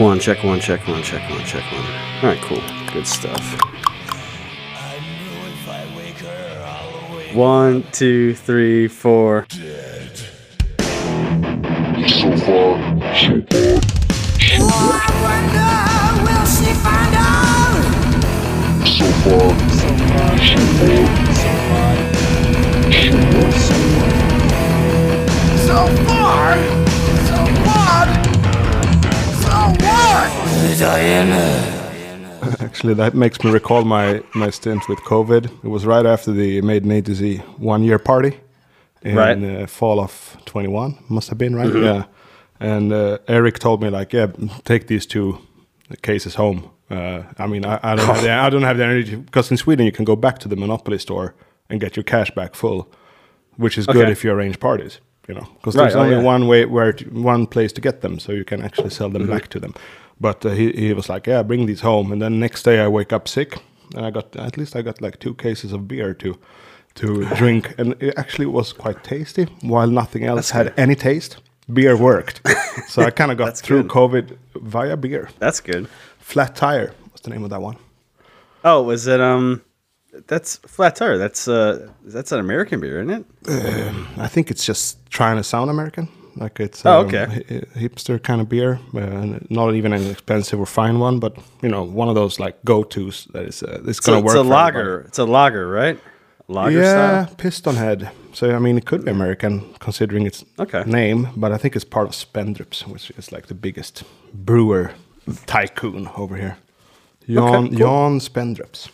One, check one, check one, check one, check one. All right, cool. Good stuff. One, two, three, four. Dead. So far, so will she find out? So far, so good. So far, so Diana. Actually, that makes me recall my, my stint with COVID. It was right after the Maiden A to Z one year party in Right. Mm-hmm. uh, fall of 21, must have been, right? Yeah. And uh, Eric told me, like, yeah, take these two cases home. Uh, I mean, I, I, don't have the, I don't have the energy because in Sweden you can go back to the Monopoly store and get your cash back full, which is good Okay. if you arrange parties, you know, because Right, there's oh, only yeah. one way where to, one place to get them, so you can actually sell them Mm-hmm. back to them. But uh, he he was like, yeah, bring these home, and then next day I wake up sick, and I got at least I got like two cases of beer to to drink, and it actually was quite tasty. While nothing else had any taste, beer worked. so I kind of got through good. COVID via beer. That's good. Flat tire What's the name of that one. Oh, was it um? That's flat tire. That's uh, that's an American beer, isn't it? I think it's just trying to sound American. Like it's Oh, um, okay. hi- hipster kind of beer, uh, not even an expensive or fine one, but you know one of those like go tos that is uh, it's So gonna it's work. a for lager. everybody. It's a lager, right? Lager yeah, style. Pistonhead. So I mean, it could be American considering its Okay. name, but I think it's part of Spendrups, which is like the biggest brewer tycoon over here. Jan cool. Jan Spendrups.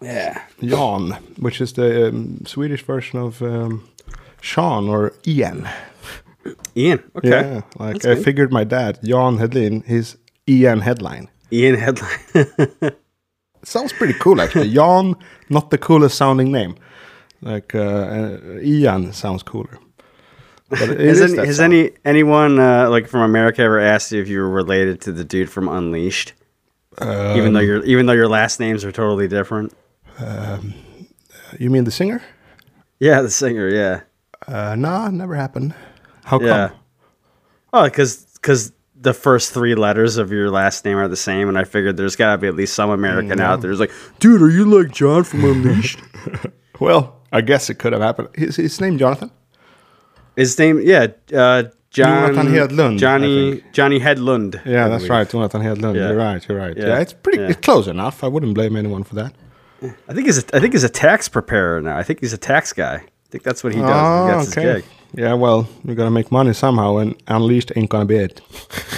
Yeah. Jan, which is the um, Swedish version of um, Sean or Ian. Ian. Okay. Yeah, like That's I good. figured my dad, Jan Hedlin, his Ian headline. Ian headline. Sounds pretty cool actually. Jan, not the coolest sounding name. Like uh, uh, Ian sounds cooler. Has is any, has any anyone uh, like from America ever asked you if you were related to the dude from Unleashed? even though Um, your even though your last names are totally different. You mean the singer? Yeah, the singer. Yeah. Uh, nah, never happened. How Yeah. come? Oh, because because the first three letters of your last name are the same, and I figured there's got to be at least some American out there who's like, dude, are you like John from Unleashed? Well, I guess it could have happened. His, his name Jonathan. His name, yeah, uh, John Jonathan Hedlund, Johnny think. Johnny Hedlund. Yeah, I that's believe. right. Jonathan Hedlund. Yeah. You're right. You're right. Yeah, Yeah. it's pretty. Yeah. It's close enough. I wouldn't blame anyone for that. I think he's a, I think he's a tax preparer now. I think he's a tax guy. I think that's what he does. Oh, That's his gig. Yeah, well, we gotta make money somehow, and Unleashed ain't gonna be it.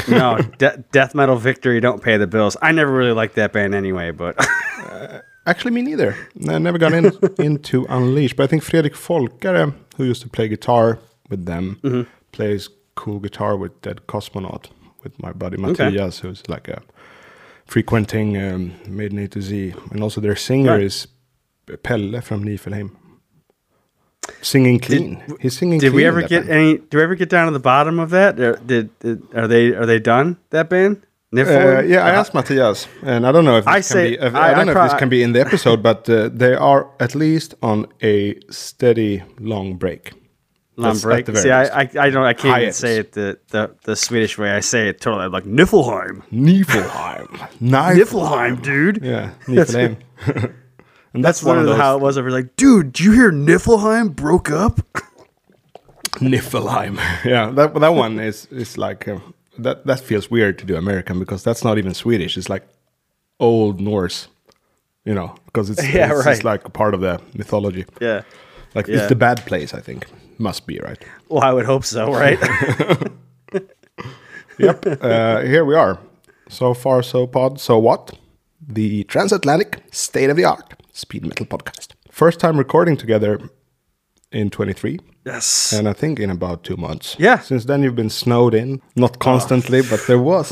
No, de- death metal victory don't pay the bills. I never really liked that band anyway, but Actually, me neither. I never got in, into Unleashed, but I think Fredrik Folkare, who used to play guitar with them, Mm-hmm. plays cool guitar with Dead Cosmonaut with my buddy Matthias, who's like a frequenting um, Maiden A to Z, and also their singer Right. is Pelle from Niflheim. Singing clean. He's singing. did we clean, ever get band. any? Did we ever get down to the bottom of that? Or Did, did are they are they done that band? Uh, yeah, I asked Matthias, and I don't know if this I can say- be. If, I- I, don't I know if this can be in the episode, but uh, they are at least on a steady long break. Long That's break. See, I. I I don't I can't even say it the, the the Swedish way. I say it totally. I'm like Niflheim. Niflheim, Niflheim, dude. Yeah, Niflheim. and that's, That's one of those how it was. I was like, dude, did you hear Niflheim broke up? Niflheim. yeah, that that one is is like uh, that. That feels weird to do American because that's not even Swedish. It's like old Norse. You know, because it's, Yeah, it's right. like part of the mythology. Yeah. Like Yeah. it's the bad place, I think. Must be right. Well, I would hope so, right? Yep. uh, here we are. So far, so pod. So what? The transatlantic state of the art speed metal podcast. First time recording together in 23, yes. and I think in about two months. Yeah. Since then, you've been snowed in, not constantly, but there was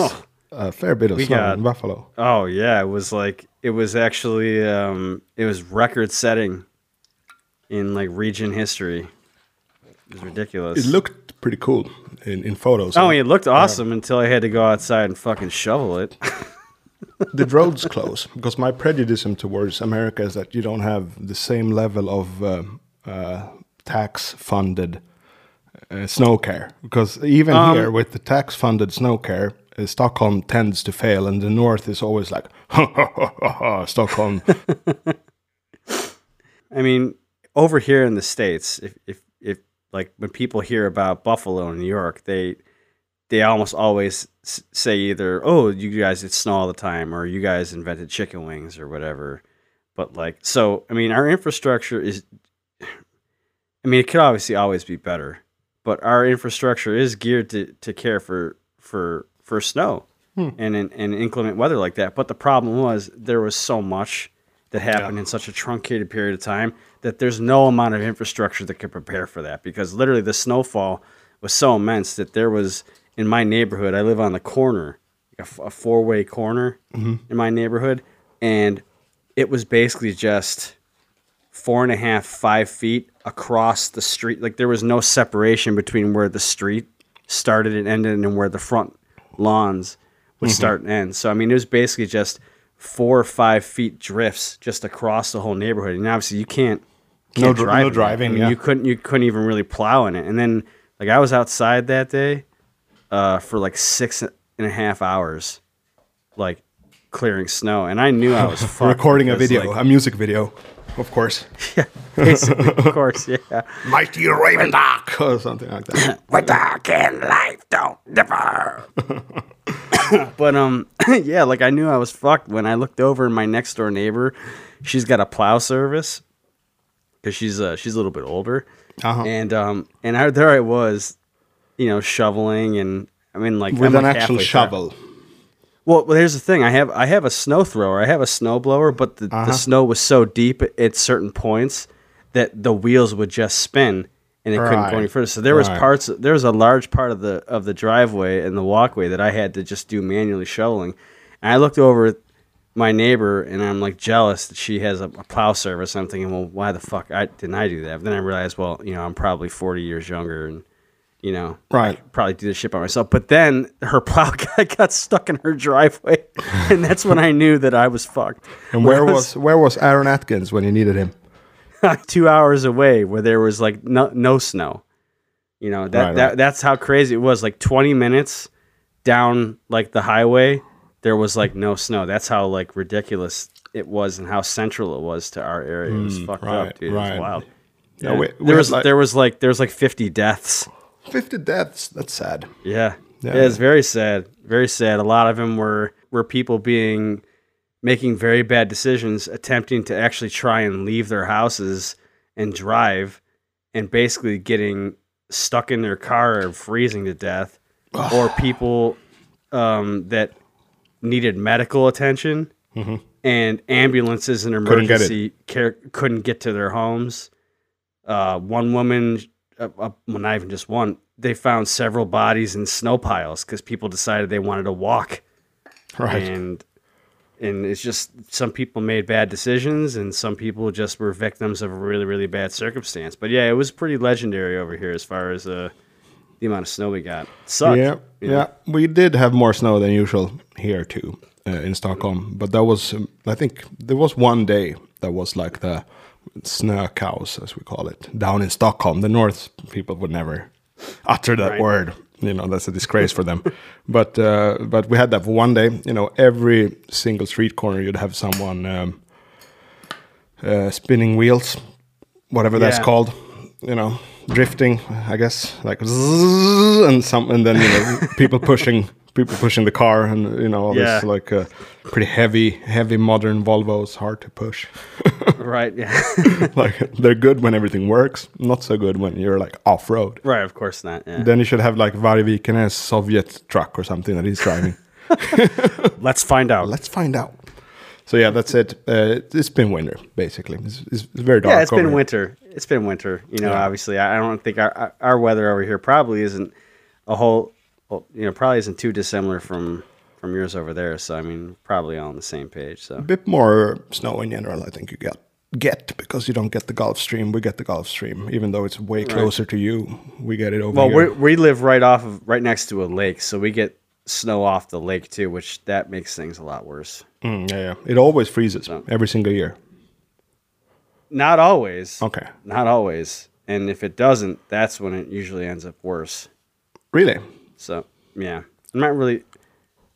a fair bit of We snow got- in Buffalo. Oh yeah, it was like it was actually um, it was record setting in like region history. It was ridiculous. It looked pretty cool in, in photos. oh, it looked awesome until I had to go outside and fucking shovel it. the roads close because my prejudice towards America is that you don't have the same level of um, uh, tax funded uh, snow care. Because even Um, here with the tax funded snow care, uh, Stockholm tends to fail, and the north is always like Stockholm. I mean, over here in the states, if if if like when people hear about Buffalo in New York, they they almost always say either, "Oh, you guys it's snow all the time," or "You guys invented chicken wings," or whatever. But like, so I mean, our infrastructure is. I mean, it could obviously always be better, but our infrastructure is geared to, to care for for for snow hmm. and in, and inclement weather like that. But the problem was there was so much that happened in such a truncated period of time that there's no amount of infrastructure that could prepare for that because literally the snowfall was so immense that there was in my neighborhood. I live on the corner, a, f- a four way corner mm-hmm. in my neighborhood, and it was basically just four and a half, five feet across the street. Like there was no separation between where the street started and ended and where the front lawns would mm-hmm. start and end. So I mean, it was basically just four or five feet drifts just across the whole neighborhood. And obviously, you can't. No can't dri- drive no driving, I mean, yeah. you couldn't. You couldn't even really plow in it. And then, like, I was outside that day uh, for like six and a half hours, like clearing snow, and I knew I was fucked Recording a video, like, a music video, of course. Yeah, basically, of course, yeah. Mighty Raven Dark or something like that. What dark and life don't differ. but um, yeah, like I knew I was fucked when I looked over and my next door neighbor, she's got a plow service because she's uh she's a little bit older, Uh-huh. and um and I, there I was, you know, shoveling and I mean like With I'm, an like, actual through. shovel. Well, well, here's the thing. I have I have a snow thrower. I have a snow blower, but the, Uh-huh. the snow was so deep at, certain points that the wheels would just spin and it couldn't go any further. So there was Right. parts. There was a large part of the of the driveway and the walkway that I had to just do manually shoveling. And I looked over at my neighbor and I'm like jealous that she has a, a plow service. I'm thinking, well, why the fuck I didn't I do that? But then I realized, well, you know, I'm probably 40 years younger and. You know, Right. probably do this shit by myself. But then her plow guy got stuck in her driveway, and that's when I knew that I was fucked. And where I was where was Aaron Atkins when you needed him? two hours away, where there was like no no snow? You know that, Right, that right. that's how crazy it was. Like twenty minutes down like the highway, there was like no snow. That's how like ridiculous it was, and how central it was to our area. It was fucked Hmm, right, up, dude. It was wild. Yeah, Yeah. we- we there was like- there was like there was like fifty deaths. Fifty deaths. That's sad. Yeah. Yeah. yeah. It's very sad. Very sad. A lot of them were were people being making very bad decisions, attempting to actually try and leave their houses and drive and basically getting stuck in their car and freezing to death. or people um, that needed medical attention and ambulances and Mm-hmm. Couldn't get emergency care couldn't get to their homes. Uh, one woman, uh, uh, well, not even just one, they found several bodies in snow piles because people decided they wanted to walk, Right. and and it's just some people made bad decisions, and some people just were victims of a really really bad circumstance. But yeah, it was pretty legendary over here as far as uh, the amount of snow we got. Sucked, yeah, you know? yeah. We did have more snow than usual here too uh, in Stockholm, but that was um, I think there was one day that was like the snökaos as we call it down in Stockholm. The North people would never utter that Right. word. You know that's a disgrace for them. But uh, but we had that for one day. You know, every single street corner you'd have someone um, uh, spinning wheels, whatever that's called. You know, drifting. I guess like and some, and then you know people pushing people pushing the car, and you know all this like uh, pretty heavy heavy modern Volvos, hard to push. right, yeah, like they're good when everything works, not so good when you're like off road. right. Of course not. Yeah. Then you should have like Varg Vikernes Soviet truck or something that he's driving. Let's find out. Let's find out. So yeah, that's it. Uh, it's been winter basically. It's, it's, very dark. yeah, it's been here. winter. It's been winter. You know, Yeah. obviously, I I don't think our- our weather over here probably isn't a whole. Well, you know, probably isn't too dissimilar from from yours over there. So I mean, probably all on the same page. So A bit more snow in general, I think you get get because you don't get the Gulf Stream. We get the Gulf Stream, even though it's way closer to you. We get it over well, here. we we live right off of right next to a lake, so we get snow off the lake too, which that makes things a lot worse. Mm, yeah, yeah, it always freezes every single year. Not always. Okay, Not always. And if it doesn't, that's when it usually ends up worse. really? So yeah, I'm not really.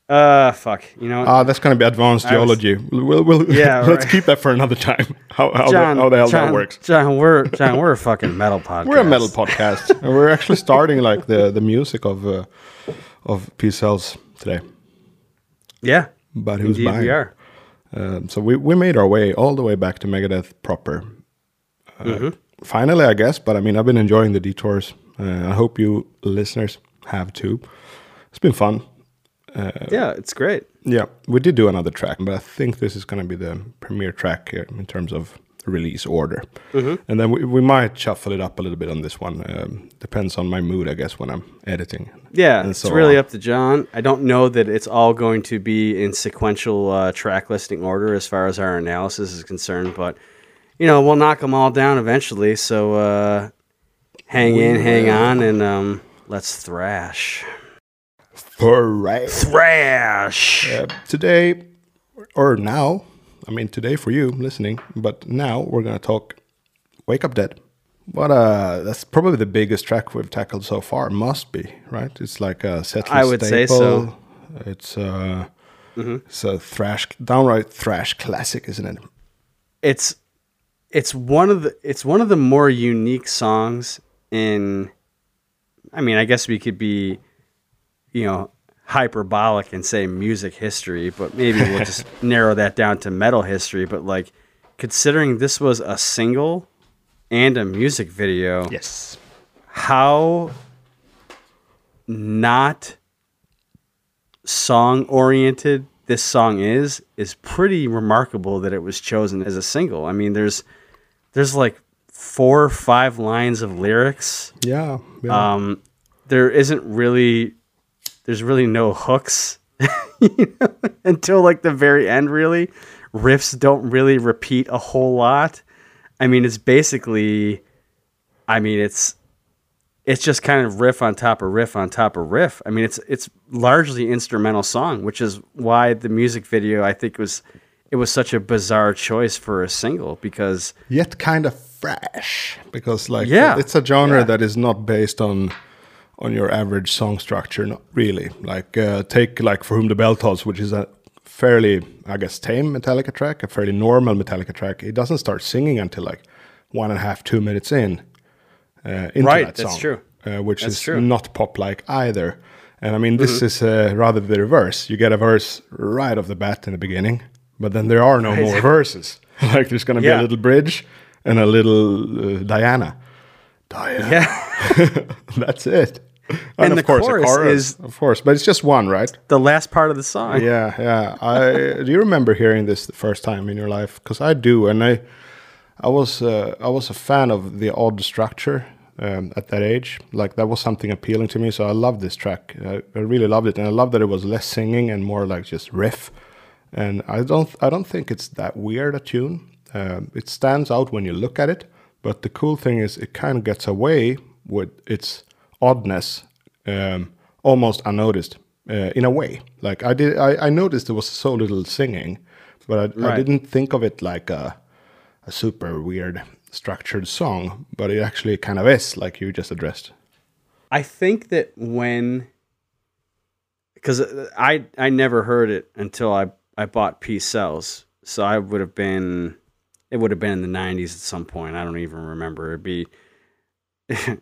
Uh, fuck. You know, Ah, that's going to be advanced I was- geology. We'll, we'll, Yeah, let's right. keep that for another time. How, how, John, the, how the hell John, that works. John, we're John, we're a fucking metal podcast. We're a metal podcast, and we're actually starting like the the music of uh, of Peace Sells today. Yeah, But who's indeed buying? we are. Um, so we, we made our way all the way back to Megadeth proper. Uh, Mm-hmm. Finally, I guess. But I mean, I've been enjoying the detours. Uh, I hope you listeners have to. It's been fun. Yeah, it's great. Yeah, we did do another track, but I think this is going to be the premiere track here in terms of release order. Mm-hmm. And then we, we might shuffle it up a little bit on this one. Um, depends on my mood, I guess, when I'm editing. Yeah, and it's so really on. up to John. I don't know that it's all going to be in sequential uh, track listing order as far as our analysis is concerned, but you know we'll knock them all down eventually. So uh, hang in, hang on, and um, let's thrash. Right. Thrash. Uh, today, or now, I mean, today for you listening, but now we're going to talk Wake Up Dead. What uh that's probably the biggest track we've tackled so far. Must be right. It's like a set. I would say so. Mm-hmm. It's uh, it's a thrash, downright thrash classic, isn't it? it's it's one of the it's one of the more unique songs in I mean, I guess we could be you know hyperbolic and say music history, but maybe we'll just narrow that down to metal history, but like considering this was a single and a music video, Yes. how not song oriented this song is is pretty remarkable that it was chosen as a single. I mean, there's there's like four or five lines of lyrics. Yeah. yeah. Um, there isn't really there's really no hooks you know, until like the very end. Really, riffs don't really repeat a whole lot. I mean, it's basically, I mean, it's it's just kind of riff on top of riff on top of riff. I mean, it's it's largely instrumental song, which is why the music video I think was it was such a bizarre choice for a single because Yet kind of fresh because like Yeah. it's a genre Yeah. that is not based on on your average song structure. Not really. Like uh, take like For Whom the Bell Tolls, which is a fairly I guess tame Metallica track, a fairly normal Metallica track. It doesn't start singing until like one and a half two minutes in. Uh, into Right, that that's true. Uh, which That's is true. Mm-hmm. not pop like either. And I mean, this is uh, rather the reverse. You get a verse right off the bat in the beginning, but then there are no Right. more verses. like there's going to be Yeah. a little bridge and a little uh, Diana. Diana. yeah, That's it. And, And of the course, chorus chorus, is- of course, but it's just one, right? the last part of the song. Yeah, yeah. I do you remember hearing this the first time in your life? Because I do, and I, I was, uh, I was a fan of the odd structure um, at that age. Like that was something appealing to me, so I loved this track. I, I really loved it, and I loved that it was less singing and more like just riff. And I don't, I don't think it's that weird a tune. Um, it stands out when you look at it, but the cool thing is it kind of gets away with its oddness um, almost unnoticed uh, in a way. Like I did, I, I noticed there was so little singing, but I, I didn't think of it like a, a super weird structured song. But it actually kind of is, like you just addressed. I think that when, because I I never heard it until I I bought Peace Sells, so I would have been, it would have been in the '90s at some point. I don't even remember. It'd be it'd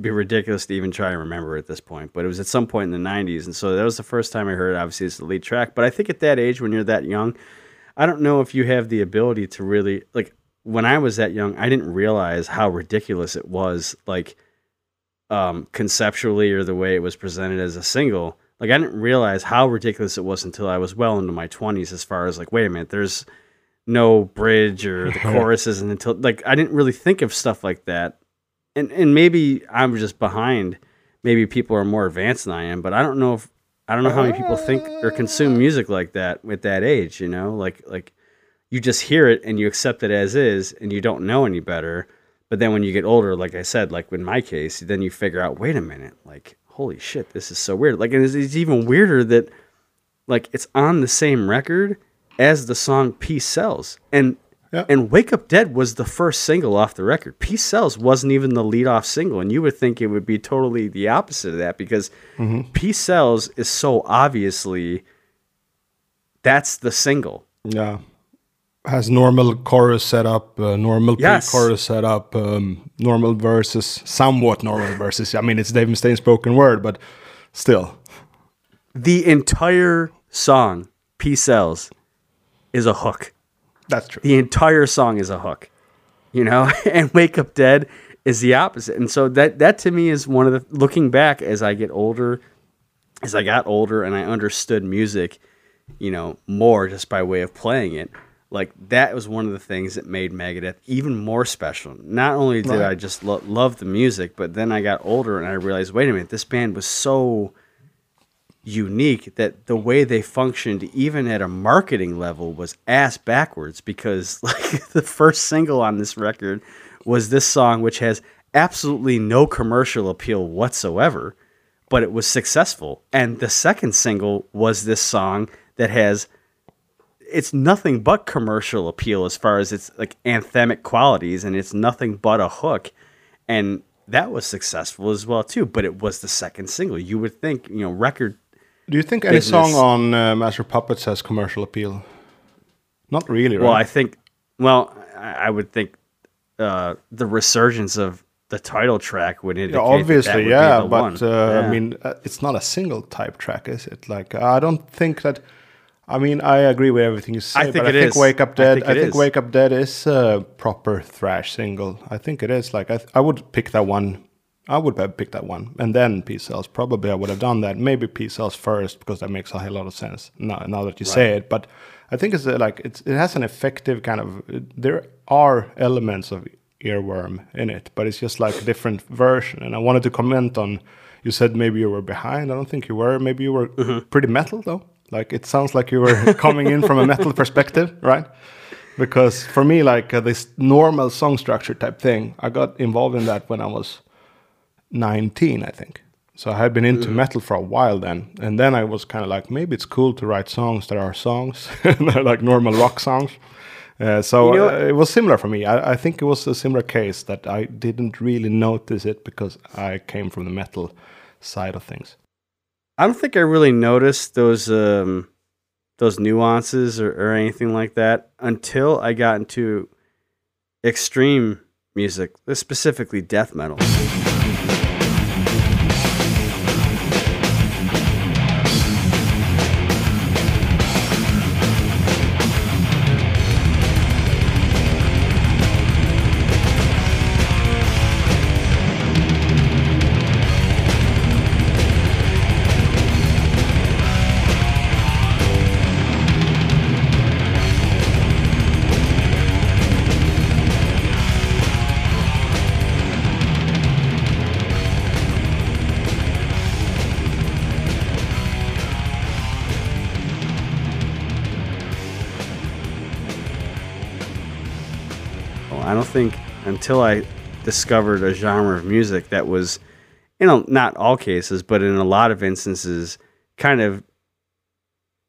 be ridiculous to even try and remember at this point. But it was at some point in the '90s, and so that was the first time I heard. Obviously, it's the lead track. But I think at that age, when you're that young, I don't know if you have the ability to really like. When I was that young, I didn't realize how ridiculous it was. Like um, conceptually or the way it was presented as a single. Like I didn't realize how ridiculous it was until I was well into my twenties. As far as like, wait a minute, there's no bridge or the chorus isn't until like I didn't really think of stuff like that. And and maybe I'm just behind. Maybe people are more advanced than I am, but I don't know if I don't know how many people think or consume music like that at that age. You know, like like you just hear it and you accept it as is, and you don't know any better. But then when you get older, like I said, like in my case, then you figure out, wait a minute, like holy shit, this is so weird. Like and it's, it's even weirder that like it's on the same record as the song Peace Sells. And Yeah. and Wake Up Dead was the first single off the record. Peace Sells wasn't even the lead off single. And you would think it would be totally the opposite of that because Peace Sells is so obviously That's the single. Yeah. Has normal chorus setup, uh, normal Yes. pre-chorus setup, um, normal verses, somewhat normal verses. I mean, it's Dave Mustaine's spoken word, but still. The entire song, Peace Sells, is a hook. That's true. The entire song is a hook. You know? and Wake Up Dead is the opposite. And so that that to me is one of the looking back as I get older, as I got older and I understood music, you know, more just by way of playing it. Like that was one of the things that made Megadeth even more special. Not only did Right. I just lo- love the music, but then I got older and I realized, wait a minute, this band was so unique that the way they functioned even at a marketing level was ass backwards because like the first single on this record was this song which has absolutely no commercial appeal whatsoever but it was successful. And the second single was this song that has it's nothing but commercial appeal as far as its like anthemic qualities and it's nothing but a hook. And that was successful as well too but it was the second single. You would think you know record Do you think any business. song on uh, Master of Puppets has commercial appeal? Not really, right? Well, I think, well, I I would think uh, the resurgence of the title track would indicate. Yeah, that that obviously, would be yeah, but uh, Yeah. I mean, uh, it's not a single type track, is it? Like, I don't think that. I mean, I agree with everything you say, I think but I think is. "Wake Up I Dead." think I think "Wake Up Dead" is a proper thrash single. I think it is. Like, I, th- I would pick that one. I would have picked that one, and then Peace Sells. Probably, I would have done that. Maybe Peace Sells first because that makes a hell lot of sense. Now, now that you say it, but I think it's uh, like it's, it has an effective kind of. There are elements of earworm in it, but it's just like a different version. And I wanted to comment on. You said maybe you were behind. I don't think you were. Maybe you were pretty metal though. Like it sounds like you were coming in from a metal perspective, right? Because for me, like uh, this normal song structure type thing, I got involved in that when I was 19, I think. So I had been into metal for a while then, and then I was kind of like, maybe it's cool to write songs that are songs, like normal rock songs. Uh, so You know uh, it was similar for me. I, I think it was a similar case that I didn't really notice it because I came from the metal side of things. I don't think I really noticed those um, those nuances or, or anything like that until I got into extreme music, specifically death metal. Well, I don't think until I discovered a genre of music that was, you know, not all cases, but in a lot of instances, kind of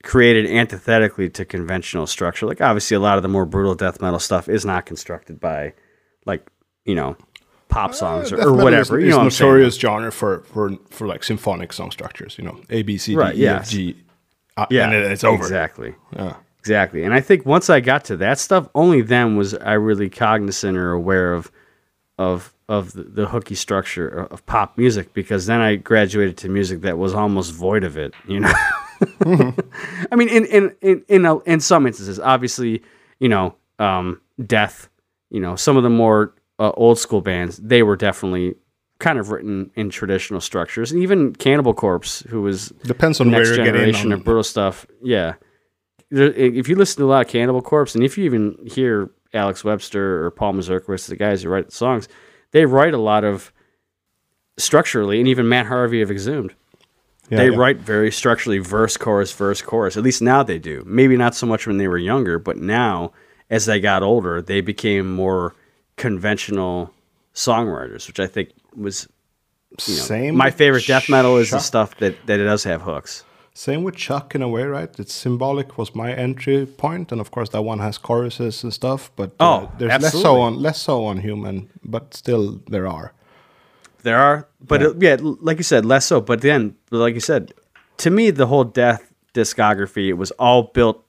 created antithetically to conventional structure. Like obviously, a lot of the more brutal death metal stuff is not constructed by, like, you know, pop songs or, Uh, Death or whatever. Is, you know notorious genre for, for for like symphonic song structures. You know, A B C D Right, E F yes. G. uh, Yeah, and it- it's over. Exactly. Yeah. Exactly. And I think once I got to that stuff, only then was I really cognizant or aware of of of the, the hooky structure of, pop music because then I graduated to music that was almost void of it, you know. I mean in in in in, a, in some instances, obviously, you know, um, death, you know, some of the more uh, old school bands, they were definitely kind of written in traditional structures. And even Cannibal Corpse, who was Depends on next where generation On, of brutal stuff. Yeah, if you listen to a lot of Cannibal Corpse, and if you even hear Alex Webster or Paul Mazurkiewicz, the guys who write the songs, they write a lot of structurally, and even Matt Harvey of Exhumed, yeah, they yeah. write very structurally verse, chorus, verse, chorus. At least now they do. Maybe not so much when they were younger, but now as they got older, they became more conventional songwriters, which I think was you know, Same my favorite death metal is the stuff that that it does have hooks. Same with Chuck in a way, right? It's symbolic was my entry point, and of course that one has choruses and stuff. But uh, Oh, there's less so on less so on human, but still there are. There are, but yeah. yeah, like you said, less so. But then, like you said, to me, the whole death discography it was all built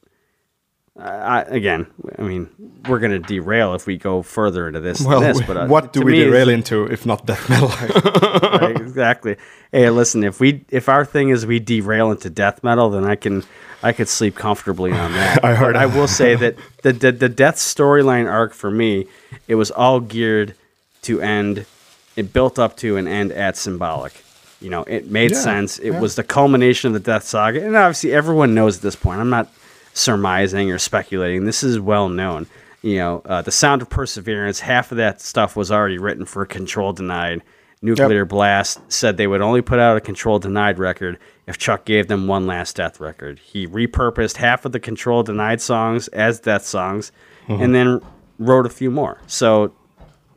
I, again, I mean, we're going to derail if we go further into this. Well, this, but uh, what do we me, derail into if not death metal? right, exactly. Hey, listen, if we if our thing is we derail into death metal, then I can I could sleep comfortably on that. I heard- I will say that the the, the death storyline arc for me, it was all geared to end. It built up to and end at symbolic. You know, it made Yeah, sense. It yeah. was the culmination of the death saga, and obviously everyone knows at this point. I'm not surmising or speculating. This is well known. You know, uh, the Sound of Perseverance. Half of that stuff was already written for Control Denied. Nuclear Blast said they would only put out a Control Denied record if Chuck gave them one last death record. He repurposed half of the Control Denied songs as death songs, and then wrote a few more. So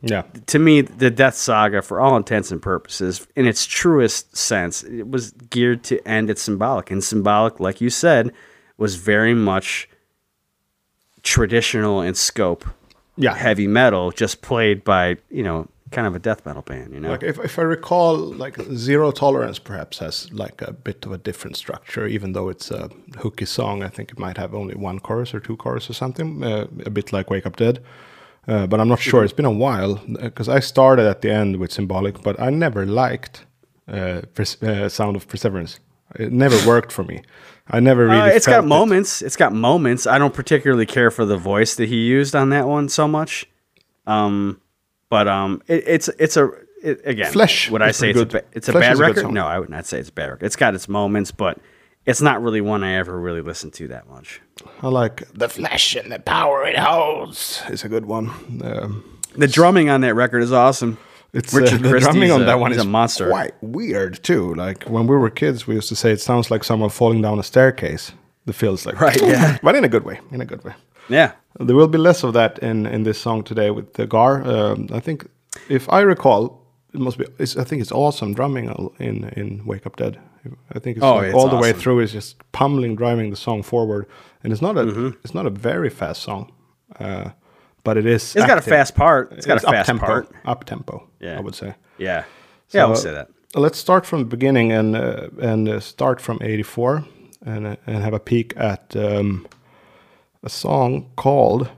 yeah, to me, the Death Saga, for all intents and purposes, in its truest sense, it was geared to end at symbolic. And symbolic, like you said, was very much traditional in scope, yeah. heavy metal, just played by you know kind of a death metal band. You know, Like if, if I recall, like Zero Tolerance perhaps has like a bit of a different structure, even though it's a hooky song. I think it might have only one chorus or two chorus or something, uh, a bit like Wake Up Dead. Uh, but I'm not sure. It's been a while because I started at the end with Symbolic, but I never liked uh, uh, Sound of Perseverance. It never worked for me. I never really. Uh, it's got it. moments. It's got moments. I don't particularly care for the voice that he used on that one so much. Um, but um, it, it's it's a it, again. Flesh Would I say it's a, ba- it's a Flesh bad a good record? no, I would not say it's a bad record. It's got its moments, but it's not really one I ever really listened to that much. I like the flesh and the power it holds. It's a good one. Um, The drumming on that record is awesome. It's Richard uh, the drumming on a- that one is a monster. Quite weird too. Like when we were kids, we used to say it sounds like someone falling down a staircase. The feels like Right, yeah. but in a good way. In a good way. Yeah, There will be less of that in in this song today with the Gar. Um, I think, if I recall, it must be. It's, I think it's awesome drumming in in Wake Up Dead. I think it's Oh, like it's all the way through is just pummeling, driving the song forward, and it's not a Mm-hmm. it's not a very fast song, uh, but it is. it's got a fast part. it's got a fast up-tempo, part. Up tempo. Yeah. I would say. Yeah, yeah, I would say that. Let's start from the beginning and uh, and uh, start from '84 and uh, and have a peek at um, a song called.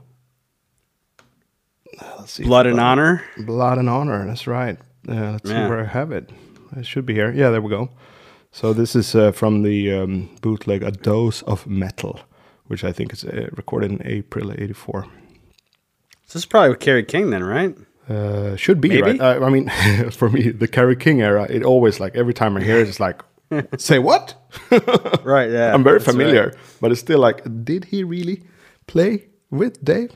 Let's see Blood I- and Honor. Blood and Honor. That's right. Uh, let's see where I have it. It should be here. Yeah, there we go. So this is uh, from the um, bootleg "A Dose of Metal," which I think is uh, recorded in April '84. So this is probably with Kerry King then, right? Uh, should be Maybe? right. Uh, I mean, for me, the Kerry King era, it always like every time I hear it, it's like, say what? Right. Yeah. I'm very familiar, right. but it's still like, did he really play with Dave?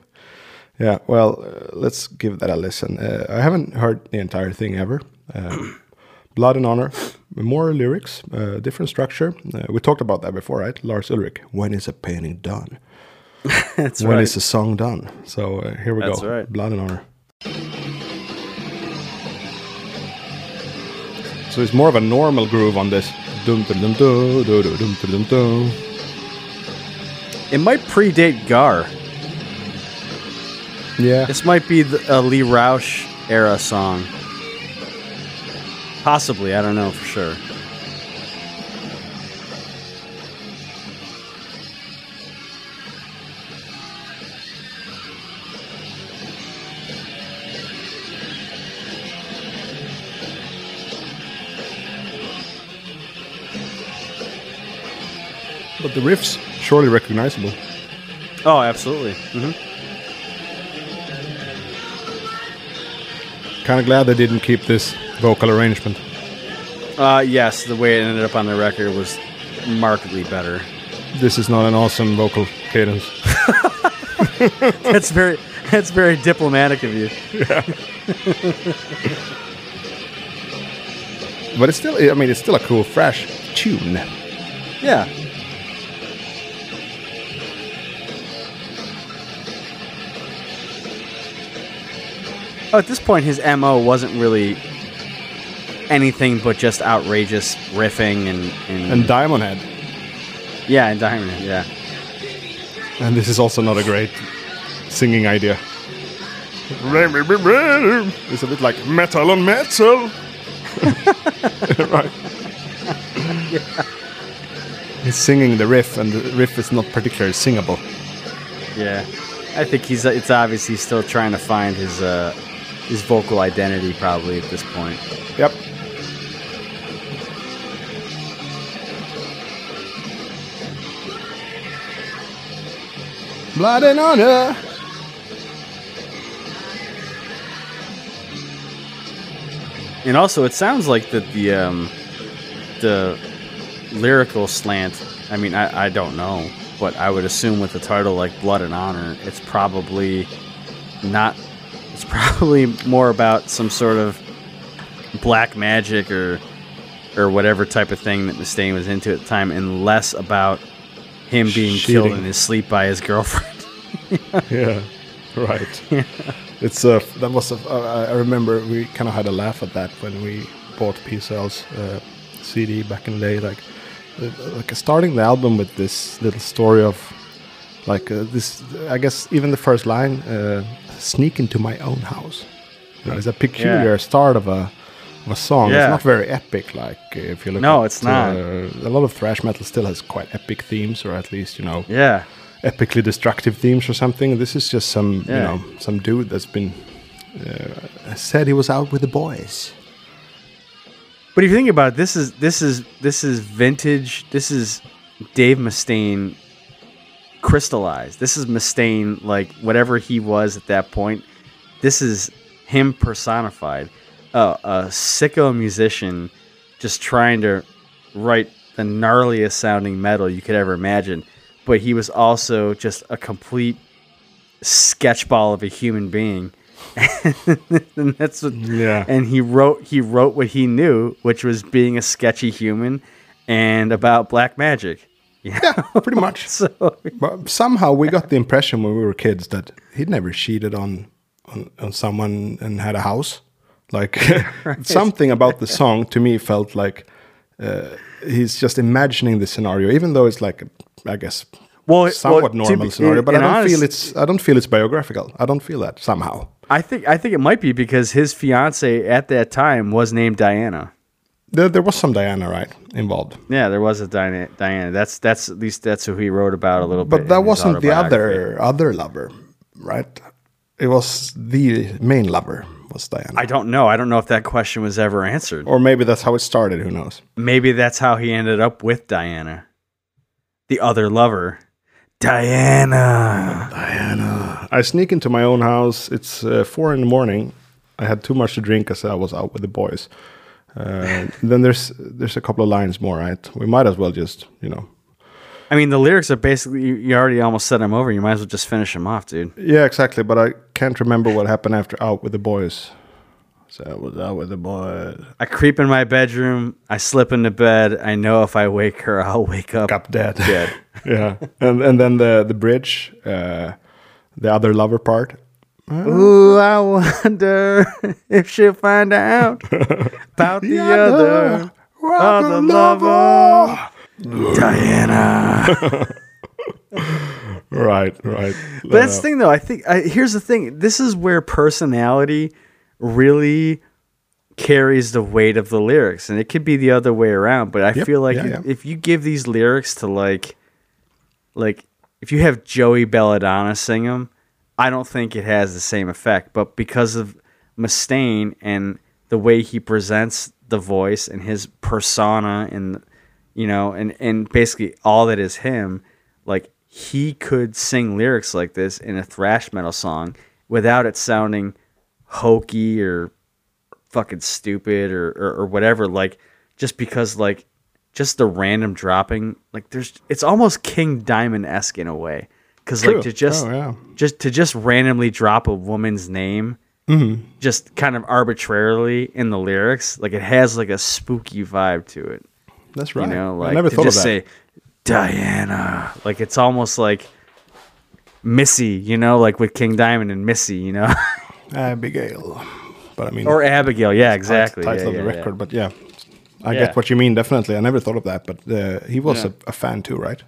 Yeah. Well, uh, let's give that a listen. Uh, I haven't heard the entire thing ever. Um, Blood and Honor, more lyrics, uh, different structure. Uh, we talked about that before, right? Lars Ulrich. When is a painting done? That's when right. is the song done? So uh, here we That's go. Right. Blood and honor. So it's more of a normal groove on this. It might predate Gar. Yeah. This might be the, a Lee Rausch era song. Possibly, I don't know for sure. But the riff's surely recognizable. Oh, absolutely. hmm Kind of glad they didn't keep this vocal arrangement. Uh, yes, the way it ended up on the record was markedly better. This is not an awesome vocal cadence. That's very that's very diplomatic of you. Yeah. But it's still, I mean, it's still a cool, fresh tune. Yeah. Oh, at this point, his mo wasn't really anything but just outrageous riffing and and, And Diamond Head. yeah, and Diamond, Head, yeah. And this is also not a great singing idea. It's a bit like metal on metal. right. He's singing the riff, and the riff is not particularly singable. Yeah, I think he's. It's obvious he's still trying to find his uh, his vocal identity, probably at this point. Yep. Blood and honor. And also, it sounds like that the um, the lyrical slant. I mean, I, I don't know, but I would assume with a title like Blood and Honor, it's probably not. It's probably more about some sort of black magic or or whatever type of thing that Mustaine was into at the time, and less about him being killed in his sleep by his girlfriend. Yeah, right. It's uh, that was a, uh, I remember we kind of had a laugh at that when we bought Peace Sells' uh, CD back in the day. Like, uh, like starting the album with this little story of like uh, this. I guess even the first line, uh, "Sneak into my own house." You know, it's a peculiar Yeah. start of a of a song. Yeah. It's not very epic. Like uh, if you look. No, at, it's not. Uh, a lot of thrash metal still has quite epic themes, or at least you know yeah. epically destructive themes or something. This is just some, you know, some dude that's been uh, said he was out with the boys. But if you think about it, this is this is this is vintage. This is Dave Mustaine crystallized. This is Mustaine like whatever he was at that point. This is him personified. Uh, a sicko musician just trying to write the gnarliest sounding metal you could ever imagine. But he was also just a complete sketchball of a human being. and that's what Yeah. and he wrote he wrote what he knew, which was being a sketchy human and about black magic. Yeah, pretty much. So But somehow we got the impression when we were kids that he'd never cheated on on, on someone and had a house. Like something about the song to me felt like uh, he's just imagining the scenario, even though it's like I guess Well, somewhat well, normal be- scenario. But I don't honest- feel it's I don't feel it's biographical. I don't feel that somehow. I think I think it might be because his fiance at that time was named Diana. There, there was some Diana right involved. Yeah, there was a Diana. Diana. That's that's at least that's who he wrote about a little bit. But that wasn't the other other lover, right? It was the main lover was Diana. I don't know. I don't know if that question was ever answered. or maybe that's how it started. Who knows? Maybe that's how he ended up with Diana, the other lover, Diana. Diana. I sneak into my own house. It's uh, four in the morning. I had too much to drink as I was out with the boys. Uh, then there's there's a couple of lines more, right? We might as well just you know. I mean, the lyrics are basically you, already almost said them over. You might as well just finish them off, dude. Yeah, exactly. But I can't remember what happened after out with the boys. So I was out with the boys. I creep in my bedroom. I slip into bed. I know if I wake her, I'll wake up. Up dead. Dead. yeah, and and then the the bridge, uh, the other lover part. Oh. Ooh, I wonder if she'll find out about the, other, other lover, Diana. Right, right. But that's the uh, thing, though. I think I, here's the thing. This is where personality really carries the weight of the lyrics, and it could be the other way around. But I Yep, feel like yeah, if, yeah. if you give these lyrics to like, like if you have Joey Belladonna sing them, I don't think it has the same effect. But because of Mustaine and the way he presents the voice and his persona and you know and and basically all that is him like he could sing lyrics like this in a thrash metal song without it sounding hokey or fucking stupid or, or, or whatever like just because like just the random dropping like there's it's almost king diamond-esque in a way because like to just Oh, yeah. just to just randomly drop a woman's name Mm-hmm. just kind of arbitrarily in the lyrics like it has like a spooky vibe to it That's right. you know like I never to thought of just that. say diana like it's almost like missy you know like with king diamond and missy you know Abigail. But I mean, or abigail yeah exactly title yeah, of the yeah, yeah. record. But yeah, I Yeah. get what you mean. Definitely, I never thought of that. But uh, he was Yeah. a, a fan too, right?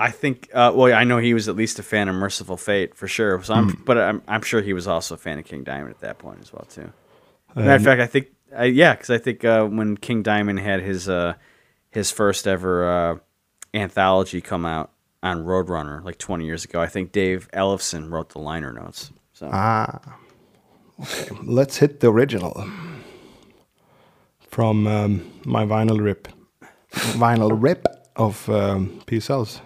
I think. Uh, well, I know he was at least a fan of Mercyful Fate for sure. So I'm, but I'm, I'm sure he was also a fan of King Diamond at that point as well too. Matter of fact, I think, uh, yeah, because I think uh, when King Diamond had his uh, his first ever uh, anthology come out, on Roadrunner like 20 years ago. I think Dave Ellefson wrote the liner notes. So Ah. Okay. Let's hit the original from um, my vinyl rip, vinyl rip of um, Peace Sells.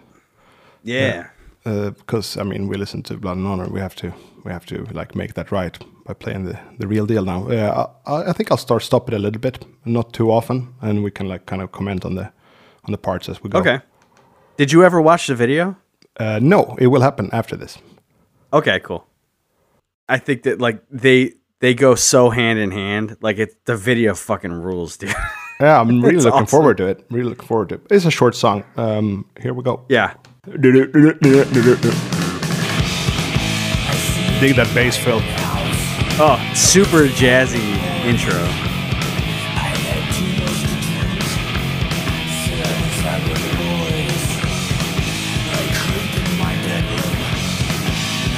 Yeah. Because I mean, we listen to Blood and Honor. We have to, we have to like make that right by playing the, the real deal now. Yeah, I, I think I'll start stop it a little bit, not too often, and we can like kind of comment on the on the parts as we go. Okay. Did you ever watch the video? Uh, no, it will happen after this. Okay, cool. I think that like they they go so hand in hand. Like it, the video fucking rules, dude. Yeah, I'm really looking awesome. forward to it. Really looking forward to it. It's a short song. Um, here we go. yeah. Dig that bass, Phil. Oh, super jazzy intro.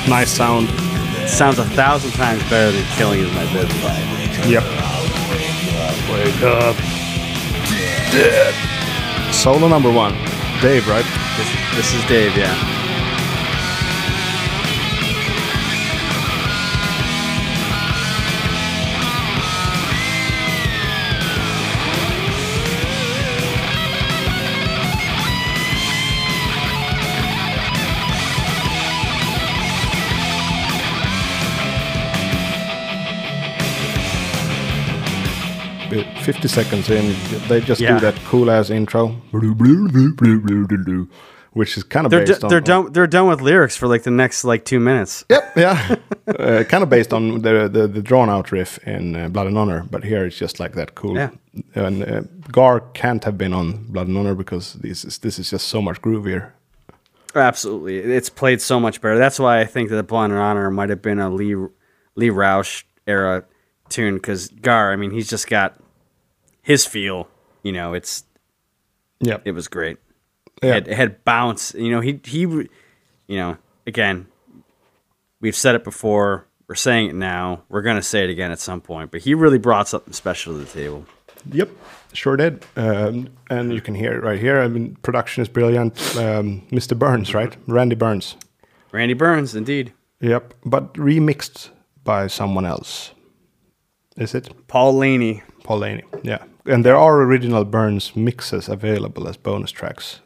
Nice sound. Sounds a thousand times better than "Killing Is My Business." Yep. Wake up. Dead. Solo number one. Dave, right? This, this is Dave, yeah. 50 seconds in, they just Yeah. do that cool ass intro, which is kind of They're based do- on. they're done they're done with lyrics for like the next like two minutes. Yep, yeah. uh, kind of based on the the, the drawn out riff in uh, Blood and Honor, but here it's just like that cool. Yeah. And uh, Gar can't have been on Blood and Honor because this is this is just so much groovier. Absolutely, it's played so much better. That's why I think that Blood and Honor" might have been a Lee Lee Rausch era tune because Gar. I mean, he's just got his feel. You know, it's yeah, it was great. Yeah. It, had, it had bounce. You know, he he, you know, again, we've said it before. We're saying it now. We're gonna say it again at some point. But he really brought something special to the table. Yep, sure did. Um, and you can hear it right here. I mean, production is brilliant. Um, Mr. Burns, right? Randy Burns. Randy Burns, indeed. Yep, but remixed by someone else. Is it Paul Lani. Paul Lani? Yeah, and there are original Burns mixes available as bonus tracks,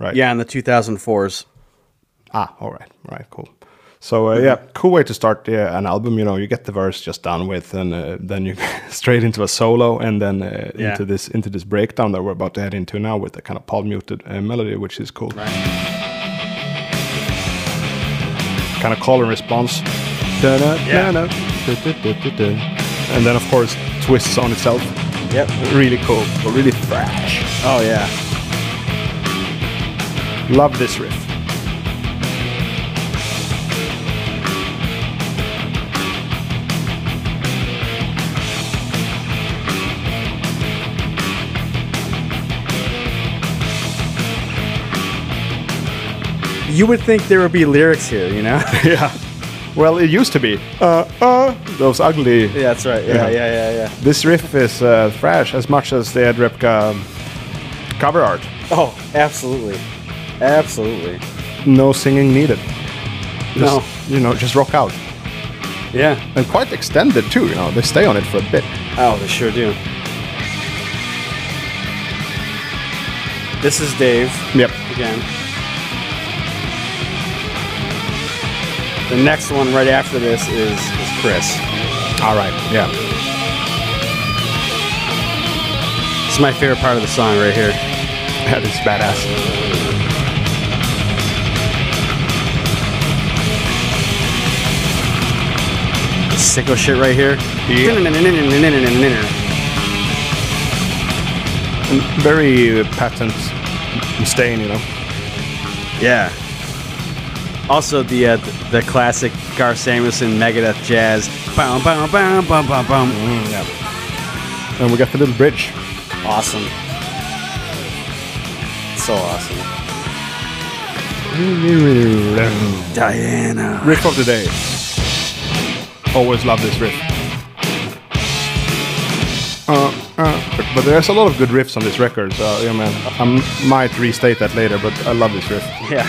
right? Yeah, in the 2004s. Ah, all right, all right, cool. So uh, yeah, cool way to start yeah, an album. You know, you get the verse just done with, and uh, then you straight into a solo, and then uh, Yeah. into this into this breakdown that we're about to head into now with the kind of palm muted uh, melody, which is cool. Right. Kind of call and response. Da-da, Yeah. And then of course twists on itself. Yep. Really cool, but really fresh. Oh yeah. Love this riff. You would think there would be lyrics here, you know? yeah. Well, it used to be. Uh, uh, those ugly. yeah, that's right. Yeah. Yeah, yeah, yeah, yeah. This riff is uh, thrash as much as the Ed Repka um, cover art. Oh, absolutely. Absolutely. No singing needed. Just, No. You know, just rock out. Yeah. And quite extended too, you know. They stay on it for a bit. Oh, they sure do. This is Dave Yep. again. The next one right after this is, is Chris. All right. Yeah. It's my favorite part of the song right here. That is badass. Sicko shit right here. And very patent stain, you know. Yeah. Also the uh, th- the classic Gar Samuelson Megadeth jazz. Bow, bow, bow, bow, bow, bow. yeah. And we got the little bridge. Awesome. So awesome. Diana. Riff of the day. Always love this riff. Uh, Uh, but, but there's a lot of good riffs on this record, so yeah, man, I might restate that later. But I love this riff, Yeah.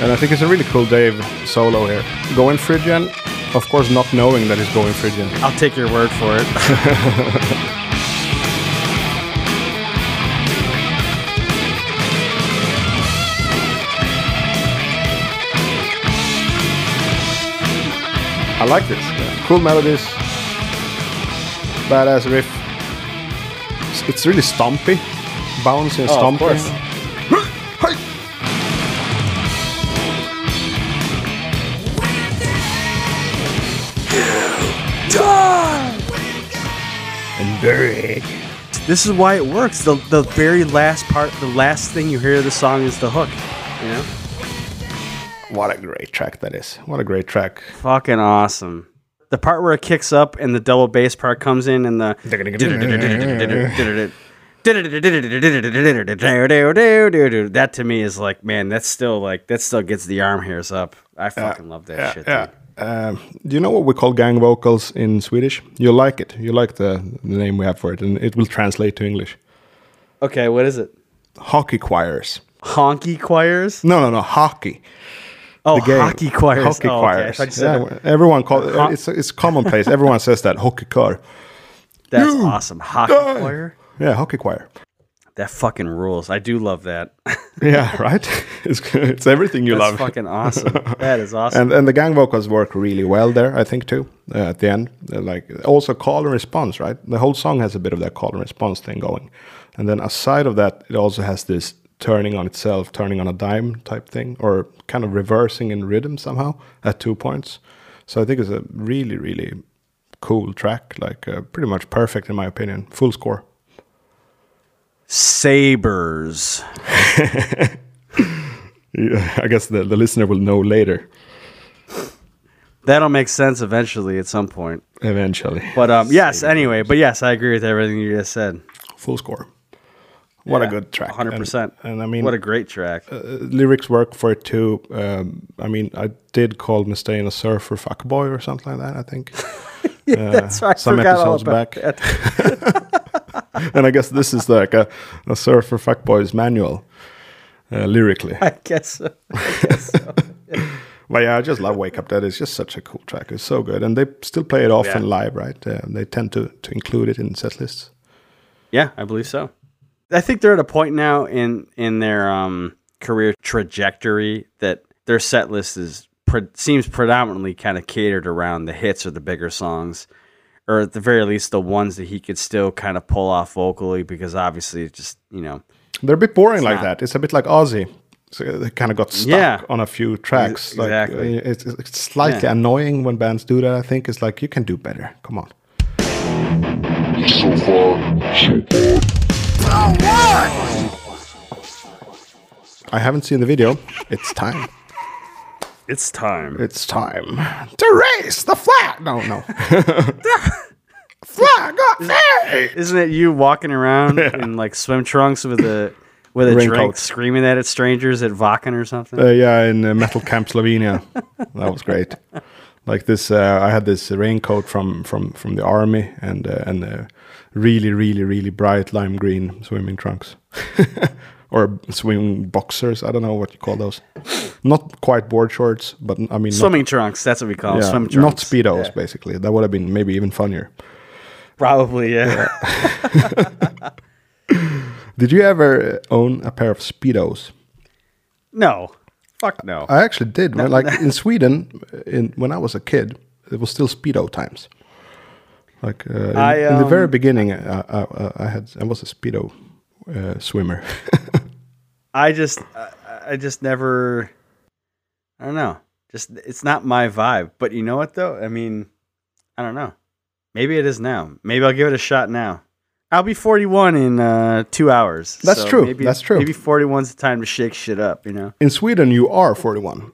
And I think it's a really cool Dave solo here. Going Phrygian, of course, not knowing that he's going Phrygian. I'll take your word for it. I like this. Cool melodies, badass riff. It's, really stompy, bouncy and Oh, stompy. Buried. This is why it works. The the very last part, the last thing you hear of the song is the hook. You know, What a great track that is. What a great track. fucking awesome. The part where it kicks up and the double bass part comes in and the that to me is like, man, that's still like that still gets the arm hairs up. I fucking love that Yeah, shit. yeah. dude. Um, do you know what we call gang vocals in Swedish? You like it. You like the, the name we have for it, and it will translate to English. Okay, what is it? Hockey choirs. Honky choirs? No, no, no, hockey. Oh, The game. hockey choirs. Hockey oh. Choirs. Yeah, everyone call Ho- it's it's commonplace. everyone says that hockey choir. That's awesome. Hockey die. choir? Yeah, hockey choir. That fucking rules. I do love that. Yeah, right. It's it's everything you love. That's love. fucking awesome. That is awesome. and and the gang vocals work really well there, I think too. Uh, at the end, Uh, like also call and response, right? The whole song has a bit of that call and response thing going, and then aside of that, it also has this turning on itself, turning on a dime type thing, or kind of reversing in rhythm somehow at two points. So I think it's a really really cool track, like uh, pretty much perfect in my opinion. Full score. Sabers. Yeah, I guess the, the listener will know later, That'll make sense eventually at some point. eventually. But um, yes, anyway, but yes, I agree with everything you just said. Full score. What a good track. 100%. And, and I mean, what a great track. uh, lyrics work for it too. Um, I mean, I did call Mustaine a surfer fuckboy or something like that. I think. Yeah, That's right. I some episodes back. and I guess this is like a, a surfer fuckboy's manual, uh, lyrically. I guess so. I guess so. But yeah, I just love Wake Up Dead. It's just such a cool track. It's so good, and they still play it often Yeah. live, right? Uh, they tend to to include it in set lists. Yeah, I believe so. I think they're at a point now in in their um, career trajectory that their set list is seems predominantly kind of catered around the hits or the bigger songs, or at the very least the ones that he could still kind of pull off vocally. Because obviously, it just you know, They're a bit boring like not- that. It's a bit like Ozzy. So they kind of got stuck Yeah. on a few tracks. Ex- Like, exactly. uh, it's, it's slightly Yeah. annoying when bands do that. I think it's like you can do better. Come on. So far, so good. So what? I haven't seen the video. It's time. It's time. It's time to race the flag. No, no. flag up there. Isn't it you walking around in like swim trunks with a with a drink, screaming that at strangers at Wacken or something? Uh, yeah, in uh, Metal Camp Slovenia. that was great. Like this, uh, I had this raincoat from from from the army and uh, and uh, really really really bright lime green swimming trunks. or swimming boxers. I don't know what you call those. Not quite board shorts, but I mean, Swimming trunks. That's what we call not, them. yeah, Swim not speedos. Yeah. Basically, that would have been maybe even funnier. Probably, yeah. Did you ever uh, own a pair of speedos? No. Fuck no. I actually did. When, like in Sweden, in when I was a kid, it was still speedo times. Like uh, in, I, in the very um, beginning, I, I, I had I was a speedo uh, swimmer. I just, I, I just never. I don't know. Just it's not my vibe. But you know what though? I mean, I don't know. Maybe it is now. Maybe I'll give it a shot now. I'll be 41 in uh, two hours. That's so true. Maybe, That's true. Maybe 41's the time to shake shit up. You know. in Sweden, you are forty-one.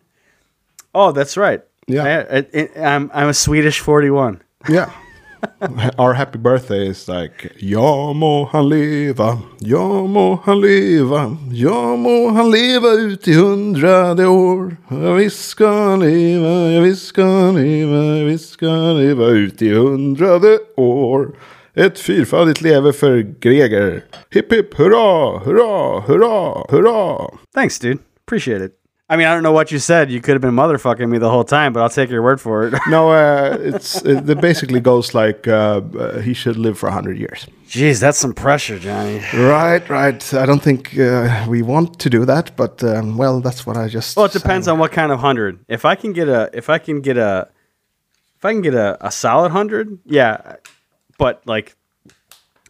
Oh, that's right. Yeah. I, I, I'm I'm a Swedish 41. Yeah. Our happy birthday is like Ja må han leva, ja må han leva, ja må han leva ut i hundrade år. Ja visst ska han leva, ja visst ska han leva, ja visst ska han leva ut i hundrade år. Ett fyrfaldigt leve för Greger. Hipp hipp hurra, hurra, hurra, hurra. Thanks, dude. Appreciate it. I mean, I don't know what you said. You could have been motherfucking me the whole time, but I'll take your word for it. No, uh, it's it, it basically goes like uh, uh, he should live for hundred years. Jeez, that's some pressure, Johnny. Right, right. I don't think uh, we want to do that, but um, well, that's what I just. Well, it depends on what kind of hundred. If I can get a, if I can get a, if I can get a, a solid hundred, yeah. But like,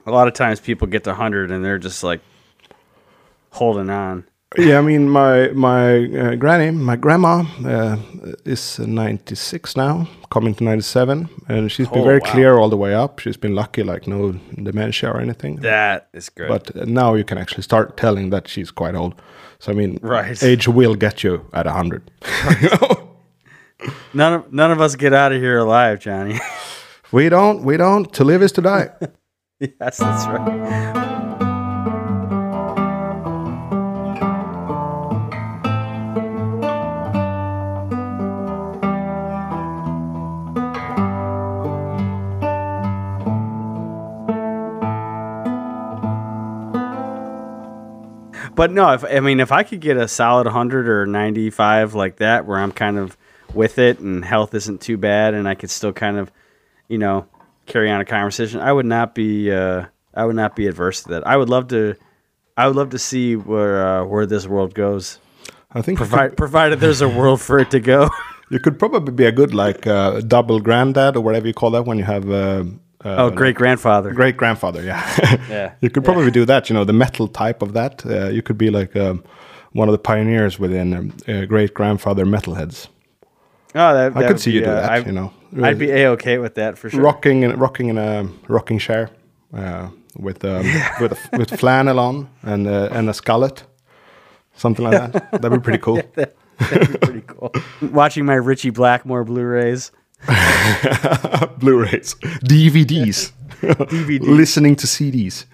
a lot of times people get to hundred and they're just like holding on. Yeah, I mean, my my uh, granny, my grandma, uh, is ninety six now, coming to ninety seven, and she's been Oh, very wow. clear all the way up. She's been lucky, like no dementia or anything. That is good. But uh, now you can actually start telling that she's quite old. So I mean, Right. age will get you at hundred. none of none of us get out of here alive, Johnny. we don't, we don't. To live is to die. yes, that's right. But no, if I mean if I could get a solid 100 or 95 like that where I'm kind of with it and health isn't too bad and I could still kind of, you know, carry on a conversation, I would not be uh I would not be adverse to that. I would love to I would love to see where uh, where this world goes. I think Provi- provided there's a world for it to go. You could probably be a good like uh, double granddad or whatever you call that when you have uh, oh, great grandfather. great grandfather. Yeah, Yeah. You could probably do that. You know, the metal type of that. Uh, you could be like um, one of the pioneers within um, uh, great grandfather metalheads. Oh, that, I that could would see you do uh, that. I, you know, I'd be a okay with that for sure. rocking in rocking in a rocking chair uh, with um, with a, with flannel on and uh, and a skullet, something like that. That'd be pretty cool. That'd be pretty cool. Watching my Ritchie Blackmore Blu-rays. Blu-rays, DVDs, DVD. listening to CDs.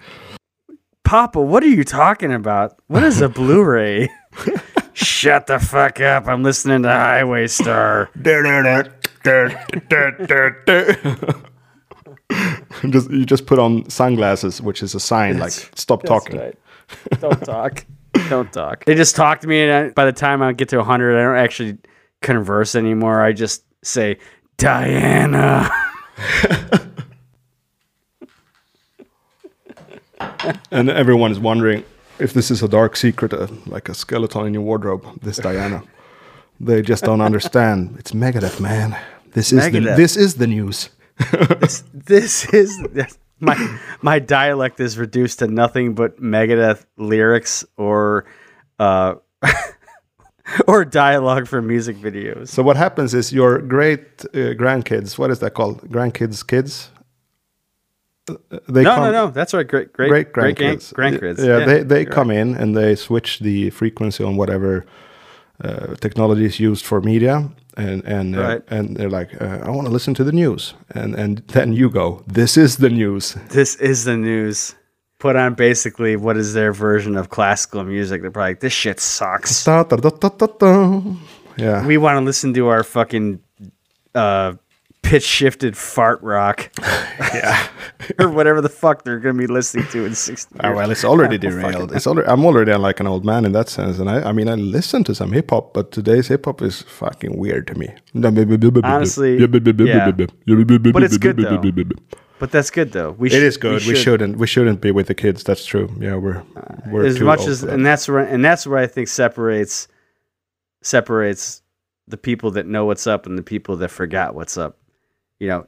Papa, what are you talking about? What is a Blu-ray? Shut the fuck up! I'm listening to Highway Star. just you just put on sunglasses, which is a sign like stop talking. Right. Don't talk. Don't talk. They just talk to me, and I, by the time I get to 100, I don't actually converse anymore. I just say, Diana. And everyone is wondering if this is a dark secret, uh, like a skeleton in your wardrobe. This Diana, they just don't understand. It's Megadeth, man. This is the, this is the news. this, this is my my dialect is reduced to nothing but Megadeth lyrics or uh, or dialogue for music videos. So what happens is your great uh, grandkids. What is that called? Grandkids, kids. They No, come- no, no. That's right. Great, great, great grandkids. grand- grandkids. Yeah, they they you're come in and they switch the frequency on whatever uh, technology is used for media, and and uh, Right. and they're like, uh, I want to listen to the news, and and then you go, this is the news. this is the news. Put on basically what is their version of classical music. They're probably like, this shit sucks. Da, da, da. Yeah, We want to listen to our fucking uh, pitch shifted fart rock. yeah. or whatever the fuck they're going to be listening to in 60 Ah, years. well, it's already derailed. It's already. I'm already like an old man in that sense, and I, I mean, I listen to some hip hop, but today's hip hop is fucking weird to me. Honestly, yeah. But it's good, though. But that's good though. We It should- is good. We, should. shouldn't. We shouldn't be with the kids. That's true. Yeah, we're we're as much as that. and that's where and that's where I think separates separates the people that know what's up and the people that forgot what's up. You know,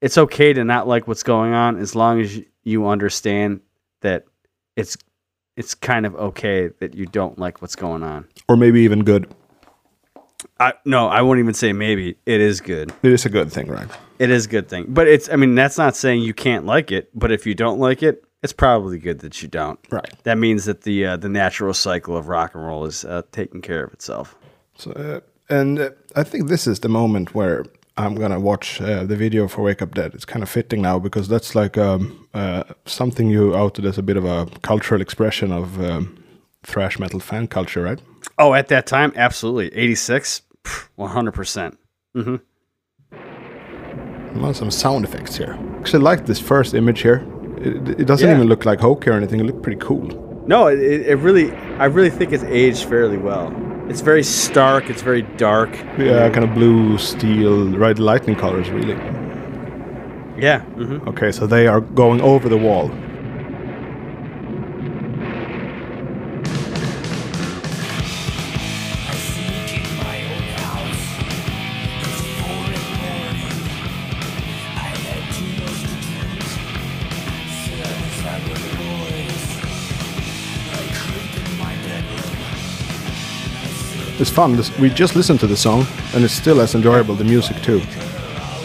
it's okay to not like what's going on as long as you- understand that it's it's kind of okay that you don't like what's going on. or maybe even good. I no, I won't even say maybe. It is good. It is a good thing, right? It is a good thing. But it's I mean, that's not saying you can't like it, but if you don't like it, it's probably good that you don't. Right. That means that the uh, the natural cycle of rock and roll is uh, taking care of itself. So, uh, and uh, I think this is the moment where I'm gonna watch uh, the video for Wake Up Dead. It's kind of fitting now because that's like um, uh, something you outed as a bit of a cultural expression of um, thrash metal fan culture, right? Oh, at that time, absolutely. 86, 100%. Want some sound effects here. Actually, like this first image here. It, it doesn't Yeah. even look like hokey or anything. It looked pretty cool. No, it, it really, I really think it's aged fairly well. It's very stark. It's very dark. Yeah, kind of blue, steel, red lightning colors, really. Yeah. hmm Okay, so they are going over the wall. Fun. This, we just listened to the song, and it's still as enjoyable. The music too.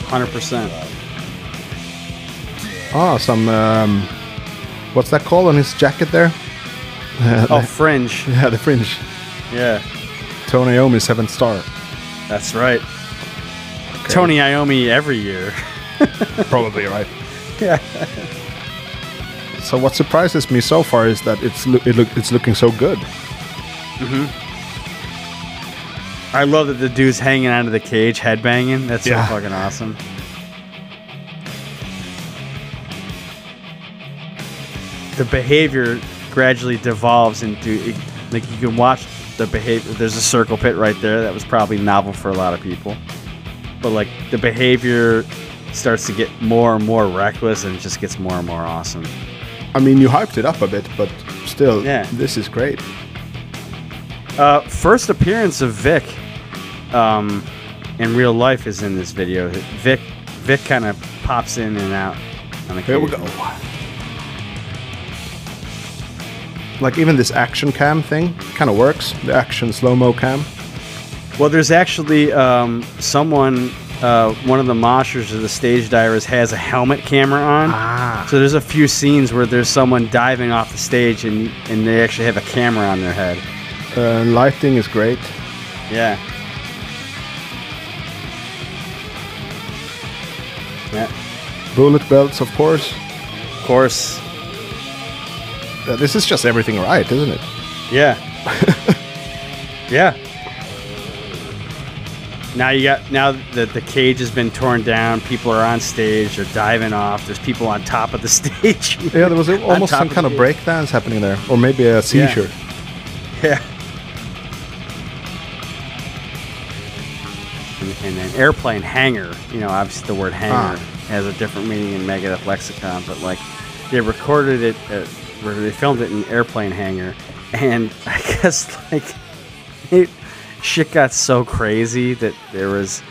Hundred percent. Ah, some. Um, what's that called on his jacket there? Oh, fringe. Yeah, the fringe. Yeah, Tony Iommi seventh star. that's right. Tony Iommi every year. Probably right. Yeah. So what surprises me so far is that it's loo- it look it's looking so good. I love that the dude's hanging out of the cage, headbanging. That's Yeah. so fucking awesome. The behavior gradually devolves into like you can watch the behavior. There's a circle pit right there that was probably novel for a lot of people, but like the behavior starts to get more and more reckless and it just gets more and more awesome. I mean, you hyped it up a bit, but still, Yeah. this is great. Uh, first appearance of Vic um, in real life is in this video. Vic Vic kind of pops in and out. On Here we go. Like even this action cam thing kind of works. The action slow mo cam. Well, there's actually um, someone, uh, one of the moshers or the stage divers has a helmet camera on. Ah. So there's a few scenes where there's someone diving off the stage and and they actually have a camera on their head. Uh, lighting is great. Yeah. Yeah. Bullet belts, of course. Of course. Uh, this is just everything right, isn't it? Yeah. yeah. Now you got now that the cage has been torn down, people are on stage, they're diving off. There's people on top of the stage. Yeah, there was almost some of kind of the- break dance happening there, or maybe a seizure. Yeah. And, and an airplane hangar, you know, obviously the word hangar Ah. Has a different meaning in Megadeth lexicon, but like they recorded it, at, where they filmed it in an airplane hangar, and I guess like it, shit got so crazy that there was,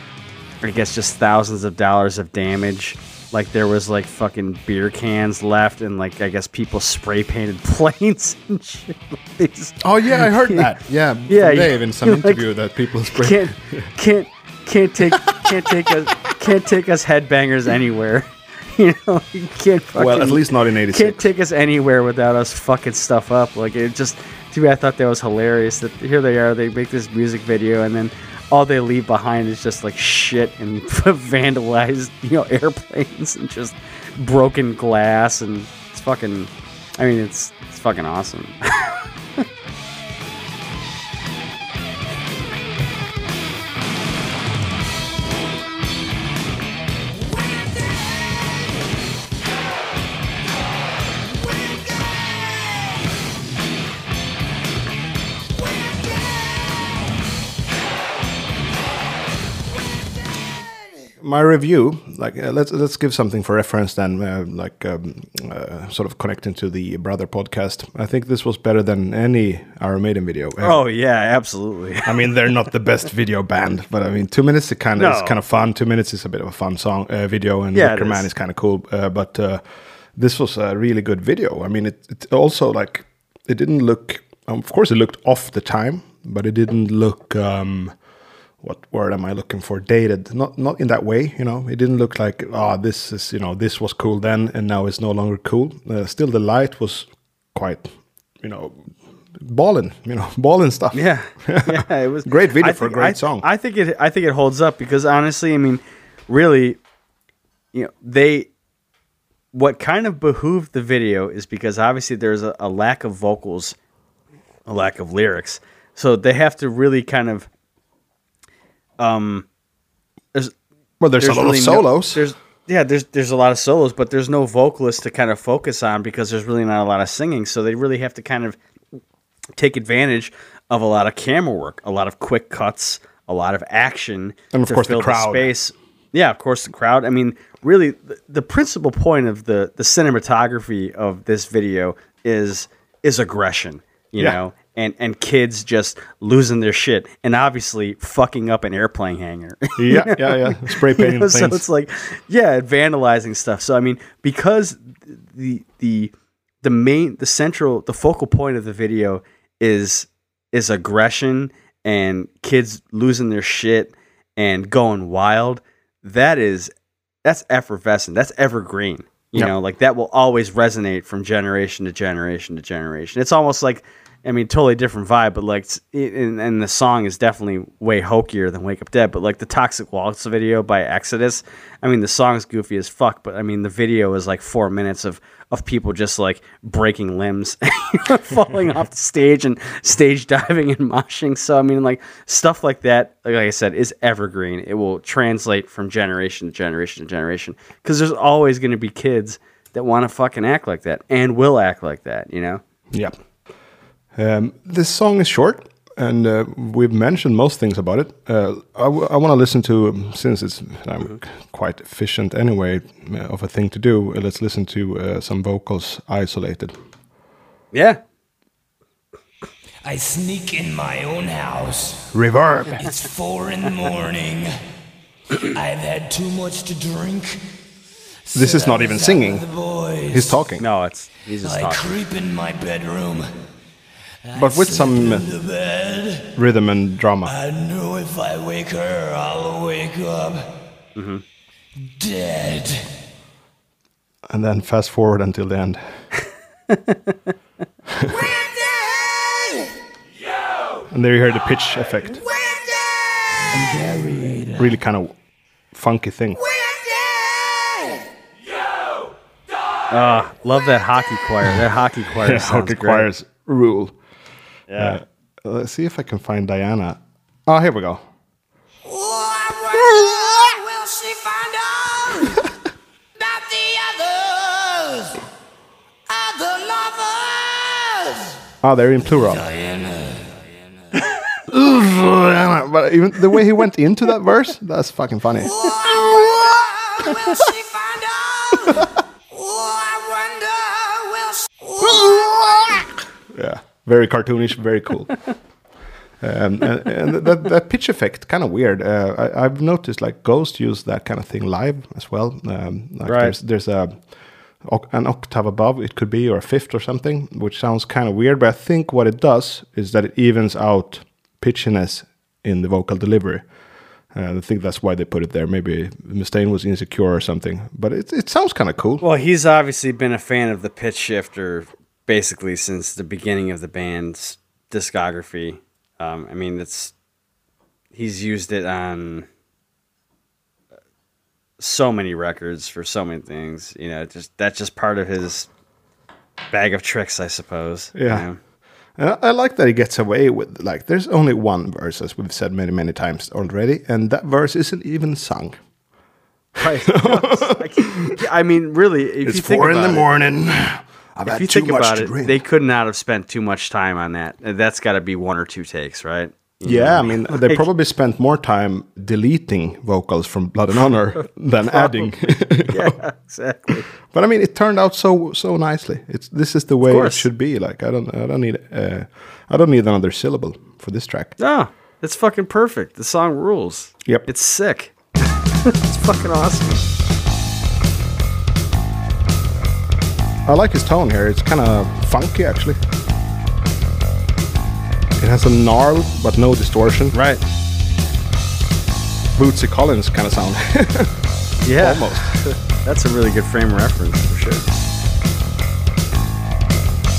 I guess, just thousands of dollars of damage. Like there was like fucking beer cans left, and like I guess people spray painted planes and shit. Just Oh yeah, I heard that. Yeah, Yeah, Dave in some like, interview that people spray. can't can't can't take can't take us can't take us headbangers anywhere. You know, you can't. Fucking, well, at least not in '86. can't take us anywhere without us fucking stuff up. Like it just to me, I thought that was hilarious. That here they are, they make this music video, and then all they leave behind is just like shit and vandalized, you know, airplanes and just broken glass, and it's fucking. I mean, it's it's fucking awesome. my review, like uh, let's let's give something for reference then, uh, like um, uh, sort of connecting to the brother podcast. I think this was better than any Iron Maiden video. ever. oh yeah, absolutely. I mean, they're not the best video band, but I mean, two minutes is kind of No. it's kind of fun. Two minutes is a bit of a fun song uh, video, and Yeah, Wicker Man is. is kind of cool. Uh, but uh, this was a really good video. I mean, it, it also like it didn't look. Um, of course, it looked off the time, but it didn't look. Um, what word am I looking for? Dated. Not not in that way. You know, it didn't look like ah, this is you know this was cool then, and now it's no longer cool. Uh, still, the light was quite. You know, balling, you know, balling stuff. Yeah, yeah, it was Great video I for a great I, song. I think it. I think it holds up because honestly, I mean, really, you know, they. What kind of behooved the video is because obviously there's a, a lack of vocals, a lack of lyrics, so they have to really kind of. Um, there's Well, there's, a lot really of no- solos. there's yeah, there's there's a lot of solos, but there's no vocalist to kind of focus on because there's really not a lot of singing. So they really have to kind of take advantage of a lot of camera work, a lot of quick cuts, a lot of action, And of to course the crowd. space. Yeah, of course the crowd. I mean, really, the, the principal point of the the cinematography of this video is is aggression. You Yeah. know, and and kids just losing their shit, and obviously fucking up an airplane hangar. Yeah, yeah, yeah. Spray You painting know, so it's like, yeah, vandalizing stuff. So I mean, because the the the main the central the focal point of the video is is aggression and kids losing their shit and going wild. That is that's effervescent. That's evergreen. You Yeah. know, like that will always resonate from generation to generation to generation. It's almost like, I mean, totally different vibe, but like, and, and the song is definitely way hokier than Wake Up Dead. But like the Toxic Waltz video by Exodus, I mean, the song's goofy as fuck, but I mean, the video is like four minutes of of people just like breaking limbs, falling off the stage and stage diving and moshing. So I mean, like stuff like that, like I said, is evergreen. It will translate from generation to generation to generation because there's always going to be kids that want to fucking act like that and will act like that. You know? Yeah. Um, this song is short, and uh, we've mentioned most things about it. Uh, I, want to listen to, um, since it's um, quite efficient anyway uh, of a thing to do, uh, let's listen to uh, some vocals isolated. Yeah. I sneak in my own house. Reverb. It's four in the morning. I've had too much to drink. This is not even singing. The boys. He's talking, No, it's he's just I talking. creep in my bedroom. But with some uh, bed. rhythm and drama. I know if I wake her, I'll wake up Mm-hmm. dead. And then fast forward until the end. And there you hear the pitch effect. Really kind of funky thing. Love that hockey choir. That hockey choir Yeah, hockey great. choirs rule. Yeah. Uh, let's see if I can find Diana. Oh, here we go. Will she find out that the others are lovers? Oh, they're in plural. Diana. Diana. But even the way he went into that verse, that's fucking funny. Will she find out? Oh, I wonder, will she? Yeah, very cartoonish, very cool. um, and, and that, that pitch effect, kind of weird. Uh, I, I've noticed like Ghost use that kind of thing live as well. Um, like Right. There's, there's a an octave above it could be or a fifth or something, which sounds kind of weird. But I think what it does is that it evens out pitchiness in the vocal delivery. I think that's why they put it there. Maybe Mustaine was insecure or something, but it, it sounds kind of cool. Well, he's obviously been a fan of the pitch shifter basically since the beginning of the band's discography. Um, I mean, it's he's used it on so many records for so many things. You know, just that's just part of his bag of tricks, I suppose. you Yeah. know? I, like that he gets away with like there's only one verse as we've said many many times already, and that verse isn't even sung. Right. I, I mean, really, if you think about it- morning. I've If you think about it, drink. they could not have spent too much time on that. That's got to be one or two takes, right? You yeah, I mean, they Like- probably spent more time deleting vocals from Blood and Honor than adding. yeah, exactly. but I mean, it turned out so so nicely. It's this is the way it should be. Like I don't I don't need uh, I don't need another syllable for this track. No, it's fucking perfect. The song rules. Yep. It's sick. it's fucking awesome. I like his tone here. It's kind of funky actually. It has a gnarl but no distortion. Right. Bootsy Collins kind of sound. Yeah. Almost. That's a really good frame reference for sure.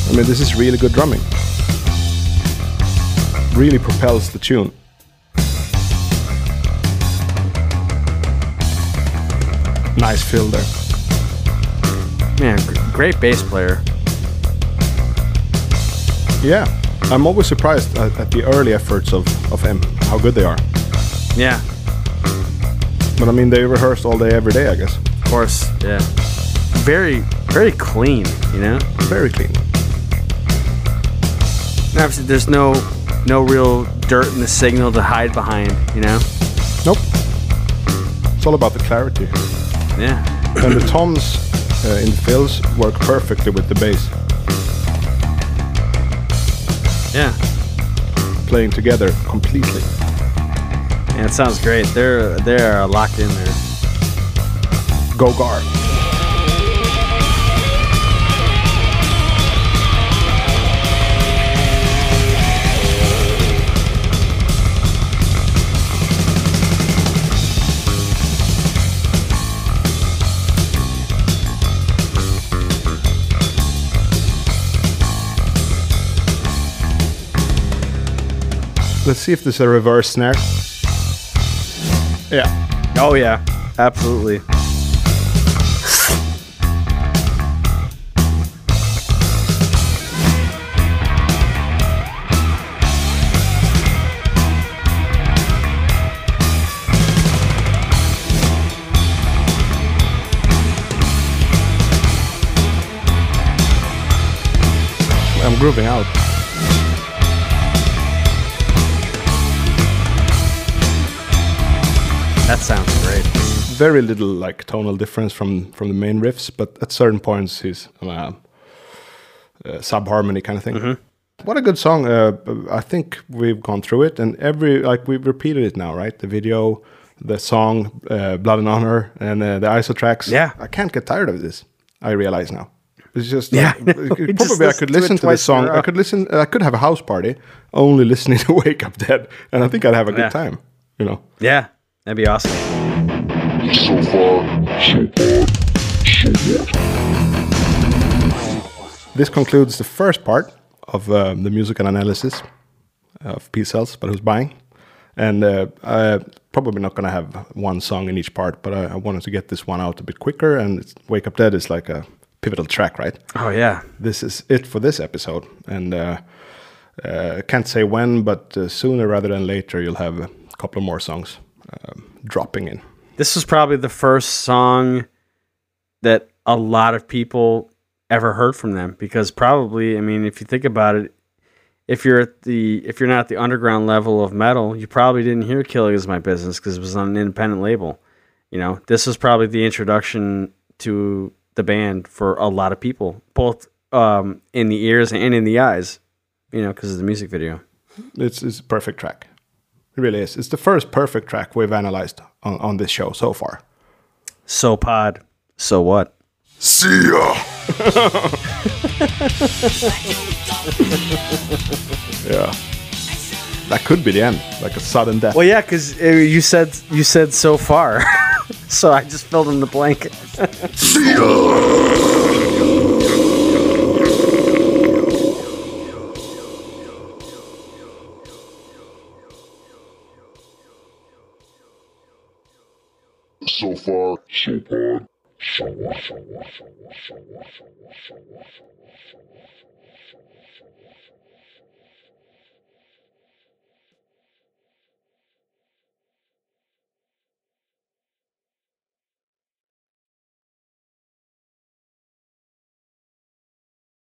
I mean, this is really good drumming. Really propels the tune. Nice fill there. Man, great bass player. Yeah, I'm always surprised at, at the early efforts of, of him, how good they are. Yeah. But I mean, they rehearsed all day, every day, I guess. Of course. Yeah. Very, very clean. You know. Very clean. And obviously, there's no, no real dirt in the signal to hide behind. You know. Nope. It's all about the clarity. Yeah. and the toms uh, in the fills work perfectly with the bass Yeah. playing together completely. Yeah. It sounds great. They're they're locked in there. Go Gar. Let's see if there's a reverse snare. Yeah. Oh yeah. Absolutely. I'm grooving out. That sounds great. very little like tonal difference from from the main riffs, but at certain points he's on a, uh sub harmony kind of thing. What a good song! Uh, I think we've gone through it, and every like we've repeated it now, right? The video, the song, uh, "Blood and Honor," and uh, the ISO tracks. Yeah. I can't get tired of this. I realize now. It's just Yeah, like, probably just I could listen to this song. I could listen. I could have a house party only listening to "Wake Up Dead," and I think I'd have a good Yeah. time. You know. Yeah. That'd be awesome. So far, so good. So what? This concludes the first part of um, the musical analysis of Peace Sells, but who's buying. And uh, I'm probably not going to have one song in each part, but I, I wanted to get this one out a bit quicker. And it's, Wake Up Dead is like a pivotal track, right? Oh yeah. This is it for this episode. And uh, uh, can't say when, but uh, sooner rather than later, you'll have a couple of more songs um, dropping in. This was probably the first song that a lot of people ever heard from them because probably, I mean, if you think about it, if you're at the if you're not at the underground level of metal, you probably didn't hear "Killing Is My Business" because it was on an independent label. You know, this was probably the introduction to the band for a lot of people, both um, in the ears and in the eyes. You know, because of the music video. It's, it's a perfect track. It really is. It's the first perfect track we've analyzed on, on this show so far. So pod, so what? See ya! Yeah. That could be the end, like a sudden death. Well, yeah, because uh, you said you said so far, so I just filled in the blank. See ya! so far. So far. So far. So far. So far. So far. So far. So far.